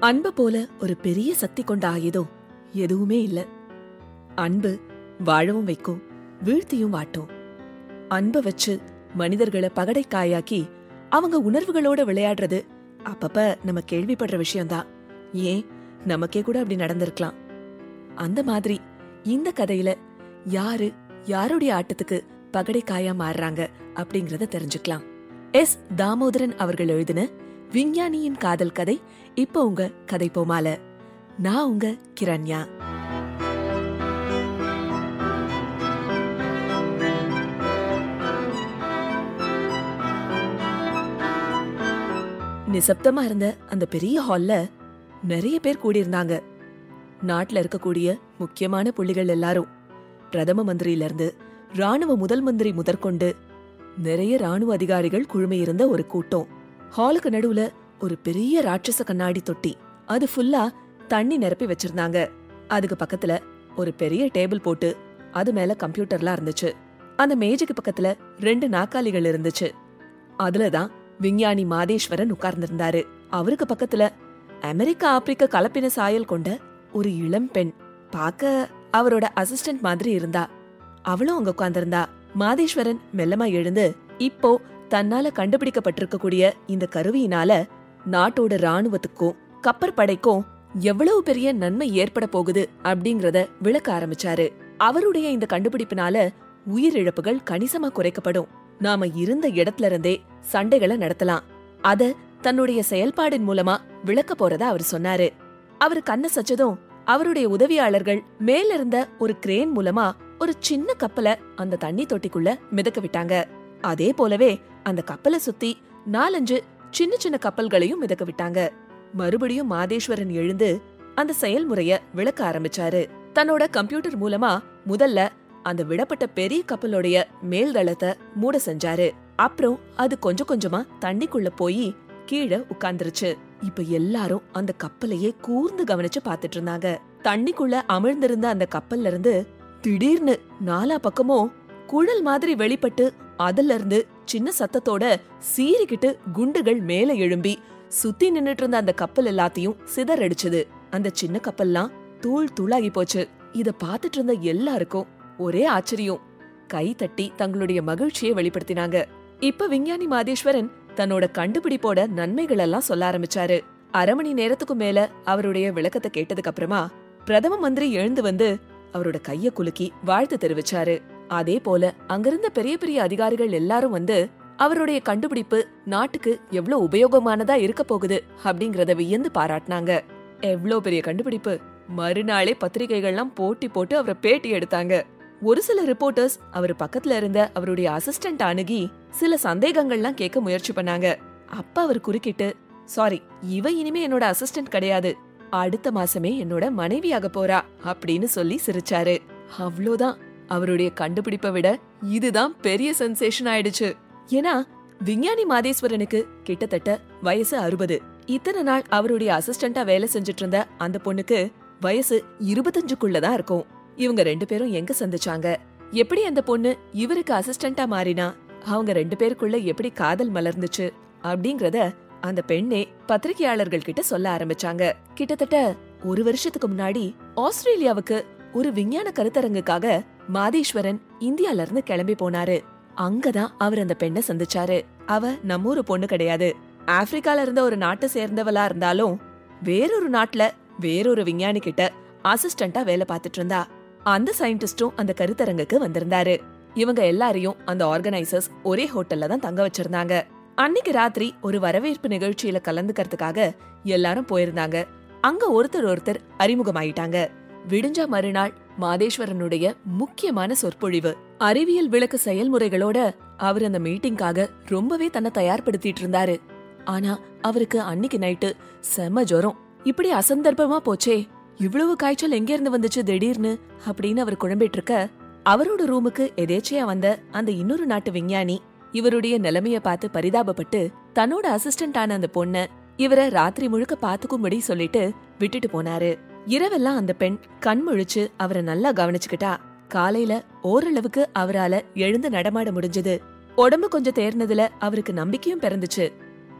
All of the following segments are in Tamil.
அன்பு போல ஒரு பெரிய சக்தி கொண்ட ஆயுதம் எதுவுமே இல்ல. அன்பு வாழவும் வைக்கும் வீழ்த்தியும் வாட்டும். அன்பை வச்சு மனிதர்களை பகடைக்காயாக்கி அவங்க உணர்வுகளோட விளையாடுறது அப்பப்ப நம்ம கேள்விப்படுற விஷயம்தான். ஏன்? நமக்கே கூட அப்படி நடந்திருக்கலாம். அந்த மாதிரி இந்த கதையில யாரு யாருடைய ஆட்டத்துக்கு பகடைக்காயா மாறுறாங்க அப்படிங்கறத தெரிஞ்சுக்கலாம். எஸ். தாமோதரன் அவர்கள் எழுதின விஞ்ஞானியின் காதல் கதை. இப்போ உங்க கதை போமால. நான் உங்க கிரண்யா. நிசப்தமா இருந்த அந்த பெரிய ஹால்ல நிறைய பேர் கூடியிருந்தாங்க. நாட்டுல இருக்கக்கூடிய முக்கியமான புள்ளிகள் எல்லாரும். பிரதம மந்திரியில இருந்து ராணுவ முதல் மந்திரி முதற்கொண்டு நிறைய ராணுவ அதிகாரிகள் குழுமையிருந்த ஒரு கூட்டம். ஹாலுக்கு நடுவுல ஒரு பெரிய ராட்சச கண்ணாடி தொட்டி. அது ஃபுல்லா தண்ணி நிரப்பி வச்சிருந்தாங்க. அதுக்கு பக்கத்துல ஒரு பெரிய டேபிள் போட்டு அது மேல கம்ப்யூட்டர்லாம் இருந்துச்சு. அந்த மேஜைக்கு பக்கத்துல ரெண்டு நாக்காளிகள் இருந்துச்சு. அதுலதான் விஞ்ஞானி மாதேஸ்வரன் உட்கார்ந்திருந்தாரு. அவருக்கு பக்கத்துல அமெரிக்கா ஆப்பிரிக்க கலப்பின சாயல் கொண்ட ஒரு இளம் பெண் பார்க்க அவரோட அசிஸ்டன்ட் மாதிரி இருந்தா. அவளும் அங்க உட்கார்ந்திருந்தா. மாதேஸ்வரன் மெல்லமா எழுந்து இப்போ தன்னால கண்டுபிடிக்கப்பட்டிருக்கக்கூடிய இந்த கருவியினால நாட்டோட ராணுவத்துக்கும் கப்பற்படைக்கும் எவ்வளவு பெரிய நன்மை ஏற்பட போகுது அப்படிங்கறத விளக்க ஆரம்பிச்சாரு. அவருடைய இந்த கண்டுபிடிப்பினால உயிரிழப்புகள் கணிசமா குறைக்கப்படும். நாம இருந்த இடத்துல இருந்தே சண்டைகளை நடத்தலாம். அத தன்னுடைய செயல்பாடின் மூலமா விளக்க போறதா அவர் சொன்னாரு. அவர் கண்ண சச்சதும் அவருடைய உதவியாளர்கள் மேல இருந்த ஒரு கிரேன் மூலமா ஒரு சின்ன கப்பல அந்த தண்ணி தொட்டிக்குள்ள மிதக்க விட்டாங்க. அதே போலவே அந்த கப்பலை சுத்தி நாலஞ்சு சின்ன சின்ன கப்பல்களையும் மிதக்க விட்டாங்க. மறுபடியும் மாதேஸ்வரன் எழுந்து அந்த செயல்முறைய விளக்க ஆரம்பிச்சாரு. தன்னோட கம்ப்யூட்டர் மூலமா முதல்ல அந்த விடப்பட்ட பெரிய கப்பலோடைய மேல்தளத்தை மூட செஞ்சாரு. அப்புறம் அது கொஞ்சம் கொஞ்சமா தண்ணிக்குள்ள போய் கீழே உட்கார்ந்துருச்சு. இப்ப எல்லாரும் அந்த கப்பலையே கூர்ந்து கவனிச்சு பாத்துட்டு இருந்தாங்க. தண்ணிக்குள்ள அமிழ்ந்திருந்த அந்த கப்பல்ல இருந்து திடீர்னு நாலா பக்கமும் குழல் மாதிரி வெளிப்பட்டு அதுல இருந்து சின்ன சத்தத்தோட சீறிக்கிட்டு குண்டுகள் மேல எழும்பி சுத்தி நின்னுட்டு இருந்த அந்த கப்பல் எல்லாத்தையும் சிதறடிச்சது. அந்த சின்ன கப்பல்லாம் தூள் தூளாகி போச்சு. இத பாத்துட்டு இருந்த எல்லாருக்கும் ஒரே ஆச்சரியம். கை தட்டி தங்களுடைய மகிழ்ச்சியை வெளிப்படுத்தினாங்க. இப்ப விஞ்ஞானி மாதேஸ்வரன் தன்னோட கண்டுபிடிப்போட நன்மைகள் எல்லாம் சொல்ல ஆரம்பிச்சாரு. அரை மணி நேரத்துக்கு மேல அவருடைய விளக்கத்தை கேட்டதுக்கு அப்புறமா பிரதம மந்திரி எழுந்து வந்து அவரோட கைய குலுக்கி வாழ்த்து தெரிவிச்சாரு. அதே போல அங்கிருந்த பெரிய பெரிய அதிகாரிகள் எல்லாரும் வந்து அவருடைய கண்டுபிடிப்பு நாட்டுக்கு எவ்வளவு உபயோகமானதா இருக்க போகுது அப்படிங்கறத வியந்து பாராட்டினாங்க. எவ்ளோ பெரிய கண்டுபிடிப்பு. மறுநாளே பத்திரிகைகள்லாம் போட்டி போட்டு அவரை பேட்டி எடுத்தாங்க. ஒரு சில ரிப்போர்ட்டர்ஸ் அவர் பக்கத்துல இருந்த அவருடைய அசிஸ்டன்ட் அணுகி சில சந்தேகங்கள்லாம் கேட்க முயற்சி பண்ணாங்க. அப்ப அவர் குறுக்கிட்டு சாரி இவ இனிமே என்னோட அசிஸ்டன்ட் கிடையாது. அடுத்த மாசமே என்னோட மனைவியாக போறா அப்படின்னு சொல்லி சிரிச்சாரு. அவ்வளோதான் அவருடைய கண்டுபிடிப்பை விட இதுதான் பெரிய சென்சேஷன் ஆயிடுச்சு. ஏன்னா விஞ்ஞானி மாதேஸ்வரனுக்கு கிட்டத்தட்ட வயசு அறுபது. இத்தனை நாள் அவருடைய அசிஸ்டண்டா வேலை செஞ்சுட்டு இருந்த அந்த பொண்ணுக்கு வயசு இருபத்தஞ்சுக்குள்ளதான் இருக்கும். இவங்க ரெண்டு பேரும் எங்க சந்திச்சாங்க? எப்படி அந்த பொண்ணு இவருக்கு அசிஸ்டண்டா மாறினா? அவங்க ரெண்டு பேருக்குள்ள எப்படி காதல் மலர்ந்துச்சு? அப்படிங்கறத அந்த பெண்ணே பத்திரிகையாளர்கள் கிட்ட சொல்ல ஆரம்பிச்சாங்க. கிட்டத்தட்ட ஒரு வருஷத்துக்கு முன்னாடி ஆஸ்திரேலியாவுக்கு ஒரு விஞ்ஞான கருத்தரங்குக்காக மாதேஸ்வரன் இந்தியால இருந்து கிளம்பி போனாரு. அங்கதான் அவர் அந்த பெண்ணை சந்திச்சாரு. அவ நம்மூரு பொண்ணு கிடையாது. ஆப்பிரிக்கால இருந்த ஒரு நாட்டை சேர்ந்தவளா இருந்தாலும் வேறொரு நாட்டுல வேறொரு விஞ்ஞானி கிட்ட அசிஸ்டண்டா வேலை பார்த்துட்டு இருந்தா. அந்த சயின்டிஸ்டும் அந்த கருத்தரங்குக்கு வந்திருந்தாரு. இவங்க எல்லாரையும் அந்த ஆர்கனைசர்ஸ் ஒரே ஹோட்டல்ல தான் தங்க வச்சிருந்தாங்க. அன்னைக்கு ராத்திரி ஒரு வரவேற்பு நிகழ்ச்சியில கலந்துக்கிறதுக்காக எல்லாரும் போயிருந்தாங்க. அங்க ஒருத்தர் ஒருத்தர் அறிமுகமாயிட்டாங்க. விடிஞ்சா மறுநாள் மாதேஸ்வரனுடைய முக்கியமான சொற்பொழிவு. அறிவியல் விளக்கு செயல்முறைகளோட அவர் அந்த மீட்டிங்காக ரொம்பவே தன்னை தயார்படுத்திட்டு இருந்தாரு. ஆனா அவருக்கு அன்னைக்கு நைட்டு செம ஜுரம். இப்படி அசந்தர்ப்பமா போச்சே இவ்வளவு காய்ச்சல் எங்க இருந்து வந்துச்சு திடீர்னு அப்படின்னு அவர் குழம்பிட்டு இருக்க அவரோட ரூமுக்கு எதேச்சையா வந்த அந்த இன்னொரு நாட்டு விஞ்ஞானி இவருடைய நிலைமைய பார்த்து பரிதாபப்பட்டு தன்னோட அசிஸ்டன்ட் ஆன அந்த பொண்ண இவரை ராத்திரி முழுக்க பாத்துக்கும்படி சொல்லிட்டு விட்டுட்டு போனாரு. இரவெல்லாம் அந்த பெண் கண் முழிச்சு அவரை நல்லா கவனிச்சுக்கிட்டா காலையில ஓரளவுக்கு அவரால எழுந்து நடமாட முடிஞ்சது. உடம்பு கொஞ்சம் தேர்னதுல அவருக்கு நம்பிக்கையும் பிறந்துச்சு.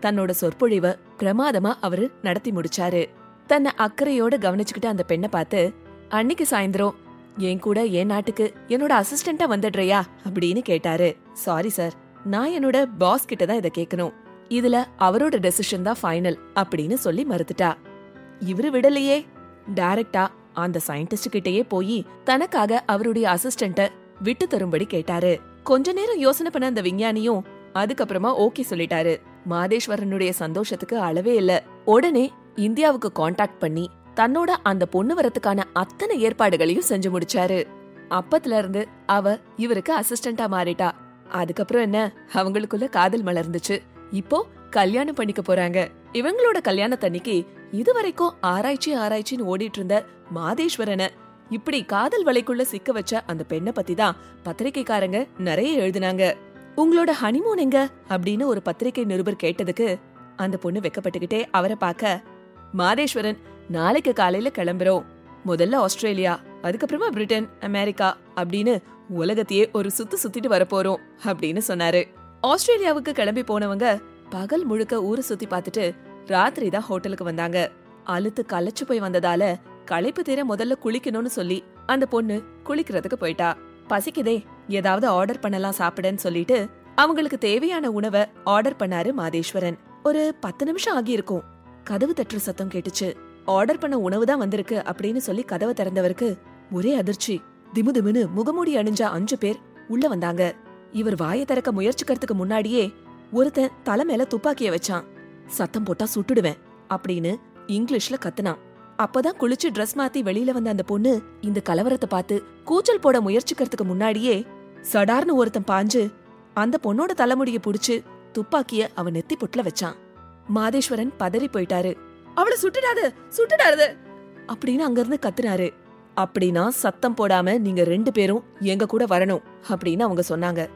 தன்னோட சொற்பொழிவ பிரமாதமா அவரு நடத்தி முடிச்சாரு. தன்னை அக்கறையோட கவனிச்சுக்கிட்டு அந்த பெண்ணை பார்த்து அன்னைக்கு சாயந்தரம் என் கூட என் நாட்டுக்கு என்னோட அசிஸ்டண்டா வந்துடுறியா? அப்படின்னு கேட்டாரு. சாரி சார் நான் என்னோட பாஸ் கிட்ட தான் இதை கேட்கணும். இதுல அவரோட டெசிஷன் தான் ஃபைனல் அப்படின்னு சொல்லி மறுத்துட்டா. இவரு விடலையே. டைரக்டா அந்த சயின்டிஸ்ட் கிட்டயே போய் தனக்காக அவருடைய அசிஸ்டண்ட விட்டு தரும்படி கேட்டாரு. கொஞ்ச நேரம் யோசனை பண்ண அந்த விஞ்ஞானியும் அதுக்கப்புறமா ஓகே சொல்லிட்டாரு. மாதேஸ்வரனுடைய சந்தோஷத்துக்கு அளவே இல்ல. உடனே இந்தியாவுக்கு காண்டாக்ட் பண்ணி தன்னோட அந்த பொண்ணு வரத்துக்கான அத்தனை ஏற்பாடுகளையும் செஞ்சு முடிச்சாரு. அப்பத்துல இருந்து அவ இவருக்கு அசிஸ்டண்டா மாறிட்டா. அதுக்கப்புறம் என்ன? அவங்களுக்குள்ள காதல் மலர்ந்துச்சு. இப்போ கல்யாணம் பண்ணிக்க போறாங்க. இவங்களோட கல்யாணத்தன்னைக்கு இதுவரைக்கும் ஆராய்ச்சி ஆராய்ச்சின்னு ஓடிட்டு இருந்த மாதேஸ்வரனை இப்படி காதல் வலைக்குள்ள சிக்க வச்ச அந்த பெண்ணை பத்தி தான் பத்திரிக்கைக்காரங்க நிறைய எழுதினாங்க. உங்களோட ஹனிமூன் எங்க? அப்படின்னு ஒரு பத்திரிக்கை நிருபர் கேட்டதுக்கு அந்த பொண்ணு வெக்கப்பட்டுக்கிட்டே அவரை பார்க்க மாதேஸ்வரன் நாளைக்கு காலையில கிளம்புறோம். முதல்ல ஆஸ்திரேலியா அதுக்கப்புறமா பிரிட்டன் அமெரிக்கா அப்படின்னு உலகத்தையே ஒரு சுத்து சுத்திட்டு வரப்போறோம் அப்படின்னு சொன்னாரு. ஆஸ்திரேலியாவுக்கு கிளம்பி போனவங்க பகல் முழுக்க ஊரை சுத்தி பார்த்துட்டு ராத்திரி தான் ஹோட்டலுக்கு வந்தாங்க. அழுத்து களைச்சு போய் வந்ததால களைப்பு தீர முதல்ல குளிக்கணும்னு சொல்லி அந்த பொண்ணு குளிக்கிறதுக்கு போயிட்டா. பசிக்குதே ஏதாவது ஆர்டர் பண்ணலாம் சாப்பிடன்னு சொல்லிட்டு அவங்களுக்கு தேவையான உணவை ஆர்டர் பண்ணாரு மாதேஸ்வரன். ஒரு பத்து நிமிஷம் ஆகியிருக்கும். கதவு தட்டுற சத்தம் கேட்டுச்சு. ஆர்டர் பண்ண உணவு தான் வந்திருக்கு அப்படின்னு சொல்லி கதவை திறந்தவருக்கு ஒரே அதிர்ச்சி. திமு திமுன்னு முகமூடி அணிஞ்ச அஞ்சு பேர் உள்ள வந்தாங்க. இவர் வாயை திறக்க முயற்சிக்கிறதுக்கு முன்னாடியே ஒருத்தன் தலை மேல துப்பாக்கிய வச்சான். சத்தம் போட்டா சுட்டுடுவேன் அப்படின்னு இங்கிலீஷ்ல கத்துனான் அப்பதான் குளிச்சு ட்ரெஸ் மாத்தி வெளியில வந்த அந்த பொண்ணு இந்த கலவரத்தை பார்த்து கூச்சல் போட முயற்சிக்கிறதுக்கு முன்னாடியே சடார்னு ஒருத்தன் பாஞ்சு அந்த பொண்ணோட தலைமுடிய புடிச்சு துப்பாக்கிய அவன் நெத்தி புட்ல வச்சான். மாதேஸ்வரன் பதறி போயிட்டாரு. அவளை சுட்டுடாது சுட்டுடாது! அப்படின்னு அங்கிருந்து கத்துனாரு. அப்படின்னா சத்தம் போடாம நீங்க ரெண்டு பேரும் எங்க கூட வரணும் அப்படின்னு அவங்க சொன்னாங்க.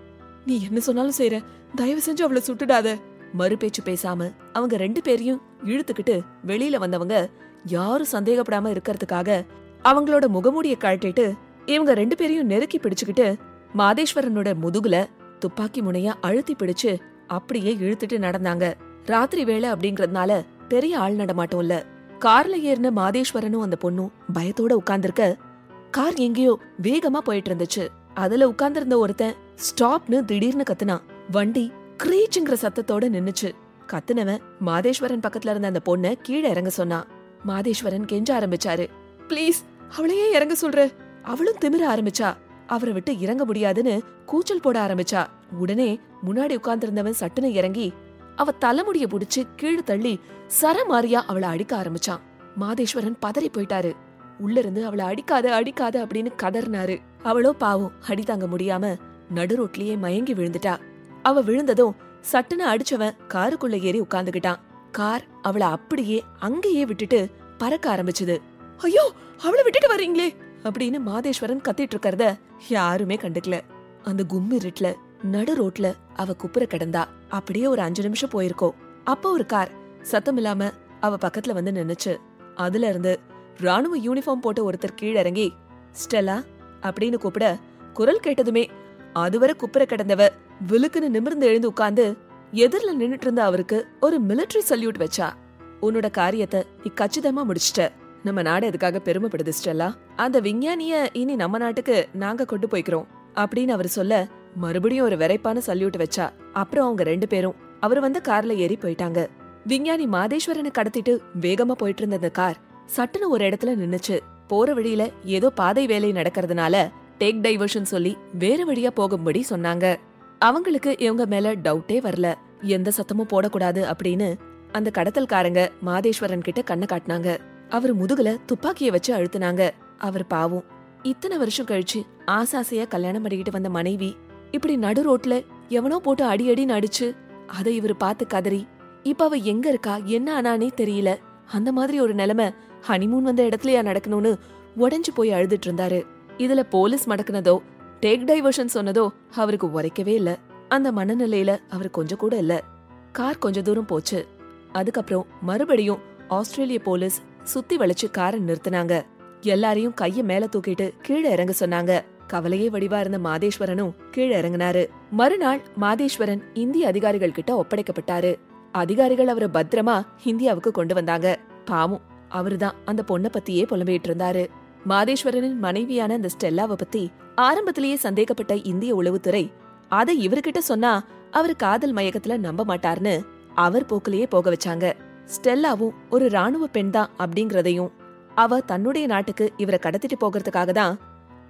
நீ என்ன சொன்னாலும் செய்யற தயவு செஞ்சு அவளை சுட்டுடாத. மறுபேச்சு பேசாம அவங்க ரெண்டு பேரையும் இழுத்துக்கிட்டு வெளியில வந்தவங்க யாரும் சந்தேகப்படாம இருக்கிறதுக்காக அவங்களோட முகமூடிய கழட்டிட்டு இவங்க ரெண்டு பேரையும் நெருக்கி பிடிச்சுக்கிட்டு மாதேஸ்வரனோட முதுகுல துப்பாக்கி முனையா அழுத்தி பிடிச்சு அப்படியே இழுத்துட்டு நடந்தாங்க. ராத்திரி வேலை அப்படிங்கறதுனால பெரிய ஆள் நடமாட்டம் இல்ல. கார்ல ஏறின மாதேஸ்வரனும் அந்த பொண்ணும் பயத்தோட உட்கார்ந்திருக்க கார் எங்கேயோ வேகமா போயிட்டு இருந்துச்சு. அதுல உட்கார்ந்திருந்த ஒருத்தன் ஸ்டாப்னு திடீர்னு கத்துனா வண்டி கிரீச்சுங்கிற சத்தத்தோட நின்னுச்சு. கத்துனவன் மாதேஸ்வரன் பக்கத்துல இருந்த அந்த பொண்ண கீழே இறங்க சொன்னான். மாதேஸ்வரன் கெஞ்ச ஆரம்பிச்சாரு. ப்ளீஸ் அவளையே இறங்க சொல்ற. அவளும் திமிர ஆரம்பிச்சா. அவரை விட்டு இறங்க முடியாதுன்னு கூச்சல் போட ஆரம்பிச்சா. உடனே முன்னாடி உட்கார்ந்திருந்தவன் சட்டுன்னு இறங்கி அவ தலைமுடிய புடிச்சு கீழே தள்ளி சரமாரியா அவளை அடிக்க ஆரம்பிச்சான். மாதேஸ்வரன் பதறி போயிட்டாரு. உள்ள இருந்து அவளை அடிக்காத அடிக்காத அப்படின்னு கதறினாரு. அவளோ பாவம் அடி தாங்க முடியாம நடு ரோட்லயே மயங்கி விழுந்துட்டா. அவ விழுந்ததும் சட்டுன்னு அடிச்சவன் காருக்குள்ள ஏறி உட்கார்ந்துகிட்டான். கார் அவளை அப்படியே அங்கேயே விட்டுட்டு பறக்க ஆரம்பிச்சது. ஐயோ அவளை விட்டுட்டு வர்றீங்களே! அப்படின்னு மாதேஸ்வரன் கத்திட்டு இருக்கறத யாருமே கண்டுக்கல. அந்த கும்மிருட்ல நடு ரோட்ல அவ குப்புற கிடந்தா. அப்படியே ஒரு அஞ்சு நிமிஷம் போயிருக்கோம். அப்ப ஒரு கார் சத்தம் இல்லாம அவ பக்கத்துல வந்து நின்னுச்சு. அதுல இருந்து ராணுவ யூனிஃபார்ம் போட்ட ஒருத்தர் கீழ இறங்கி ஸ்டெல்லா! அப்படின்னு கூப்பிட குரல் கேட்டதுமே அதுவரை குப்புற கிடந்தவ விழுக்குன்னு நிமிர்ந்து எழுந்து உட்கார்ந்து எதிர்ல நின்னுட்டு இருந்த அவருக்கு ஒரு மிலிட்டரி சல்யூட் வச்சா. உன்னோட காரியத்தை நீ கச்சிதமா முடிச்சிட்ட. நம்ம நாடு அதுக்காக பெருமைப்படுது ஸ்டெல்லா? அந்த விஞ்ஞானிய இனி நம்ம நாட்டுக்கு நாங்க கொண்டு போய்க்கிறோம். அப்படின்னு அவர் சொல்ல மறுபடியும் ஒரு விரைப்பான சல்யூட் வச்சா. அப்புறம் அவங்க ரெண்டு பேரும் அவர் வந்து கார்ல ஏறி போயிட்டாங்க. விஞ்ஞானி மாதேஸ்வரனை கடத்திட்டு வேகமா போயிட்டு இருந்த அந்த கார் சட்டுன்னு ஒரு இடத்துல நின்னுச்சு. போற வழியில ஏதோ பாதை வேலை நடக்கிறதுனால டேக் டைவர்ஷன் சொல்லி வேற வழியா போகும்படி சொன்னாங்க. அவங்களுக்கு இவங்க மேல டவுட்டே வரல. எந்த சத்தமும் போடக்கூடாது அப்படின்னு அந்த கடத்தல்காரங்க மாதேஸ்வரன் கிட்ட கண்ணை காட்டினாங்க. அவர் முதுகுல துப்பாக்கிய வச்சு அழுத்துனாங்க. அவர் பாவம். இத்தனை வருஷம் கழிச்சு ஆசாசையா கல்யாணம் பண்ணிக்கிட்டு வந்த மனைவி இப்படி நடு ரோட்ல எவனோ போட்டு அடி அடி நடிச்சு அதை இவர் பார்த்து கதறி இப்ப அவ எங்க இருக்கா? என்ன ஆனானே தெரியல. அந்த மாதிரி ஒரு நிலைமை ஹனிமூன் வந்த இடத்துலயா நடக்கணும்னு உடஞ்சு போய் அழுதுட்டு இருந்தாரு. இதுல போலீஸ் மடக்குனதோ டேக் டைவர்ஷன் சொன்னதோ அவருக்கு உரைக்கவே இல்ல. அந்த மனநிலையில அவர் கொஞ்சம் கூட இல்ல. கார் கொஞ்ச தூரம் போச்சு. அதுக்கப்புறம் மறுபடியும் ஆஸ்திரேலிய போலீஸ் சுத்தி வளைச்சு காரை நிறுத்தினாங்க. எல்லாரையும் கைய மேல தூக்கிட்டு கீழே இறங்க சொன்னாங்க. கவலையே வடிவா இருந்த மாதேஸ்வரனும் கீழே இறங்குனாரு. மறுநாள் மாதேஸ்வரன் இந்திய அதிகாரிகள் கிட்ட ஒப்படைக்கப்பட்டாரு. அதிகாரிகள் அவரை பத்திரமா இந்தியாவுக்கு கொண்டு வந்தாங்க. பாவம் அவருதான் அந்த பொண்ணை பத்தியே புலம்பிட்டு இருந்தாரு. மாதேஸ்வரனின் மனைவியான அந்த ஸ்டெல்லாவை பத்தி ஆரம்பத்திலேயே சந்தேகப்பட்ட இந்திய உளவுத்துறை அதை இவர்கிட்ட சொன்னா அவர் காதல் மயக்கத்துல நம்ப மாட்டார்னு அவர் போக்கிலேயே போக வச்சாங்க. ஸ்டெல்லாவும் ஒரு ராணுவ பெண் தான் அப்படிங்கறதையும் அவ தன்னுடைய நாட்டுக்கு இவரை கடத்திட்டு போகிறதுக்காக தான்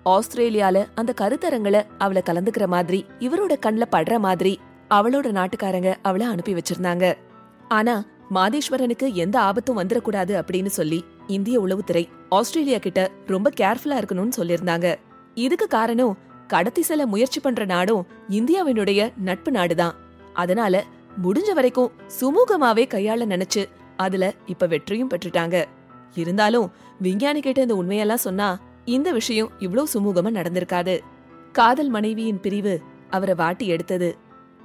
ஆஸ்திரேலியால அந்த கருத்தரங்களை அவளை கலந்துக்கிற மாதிரி இவரோட கண்ல படுற மாதிரி அவளோட நாட்டுக்காரங்க அவளை அனுப்பி வச்சிருந்தாங்க. ஆனா மாதேஸ்வரனுக்கு எந்த ஆபத்தும் வந்துடக்கூடாது அப்படின்னு சொல்லி இந்திய உளவுத்துறை ஆஸ்திரேலியா கிட்ட ரொம்ப கேர்ஃபுல்லா இருக்கணும்னு சொல்லியிருந்தாங்க. இதுக்கு காரணம் கடத்தி செல்ல முயற்சி பண்ற நாடும் இந்தியாவினுடைய நட்பு நாடுதான். அதனால முடிஞ்ச வரைக்கும் சுமூகமாவே கையாள நினைச்சு அதுல இப்ப வெற்றியும் பெற்றுட்டாங்க. இருந்தாலும் விஞ்ஞானி கிட்ட இந்த உண்மையெல்லாம் சொன்னா இந்த விஷயம் இவ்ளோ சுமூகமா நடந்திருக்காது. காதல் மனைவியின் பிரிவு அவரை வாட்டி எடுத்தது.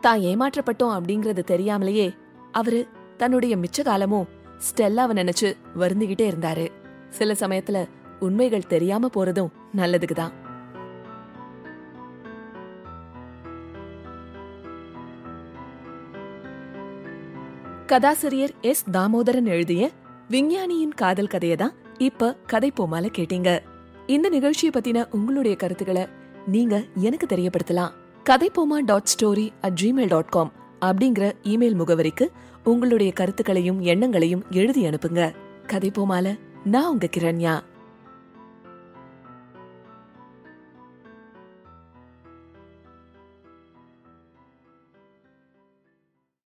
தான் ஏமாற்றப்பட்டோம் அப்படிங்கறது தெரியாமலேயே அவரு தன்னுடைய மிச்ச காலமும் ஸ்டெல்லாவை நினைச்சு வருந்திக்கிட்டே இருந்தாரு. சில சமயத்துல உண்மைகள் தெரியாம போறதும் நல்லதுக்குதான் கதாசிரியர் எஸ் தாமோதரன் எழுதிய விஞ்ஞானியின் காதல் கதையை தான் இப்ப கதை போமால கேட்டீங்க. இந்த நிகழ்ச்சியை பத்தின உங்களுடைய கருத்துக்களை நீங்க எனக்கு தெரியப்படுத்தலாம். Kathaippoma dot story at Gmail dot com அப்படிங்கிற இமெயில் முகவரிக்கு உங்களுடைய கருத்துக்களையும் எண்ணங்களையும் எழுதி அனுப்புங்க. கதை போமால நான் உங்க கிரண்யா.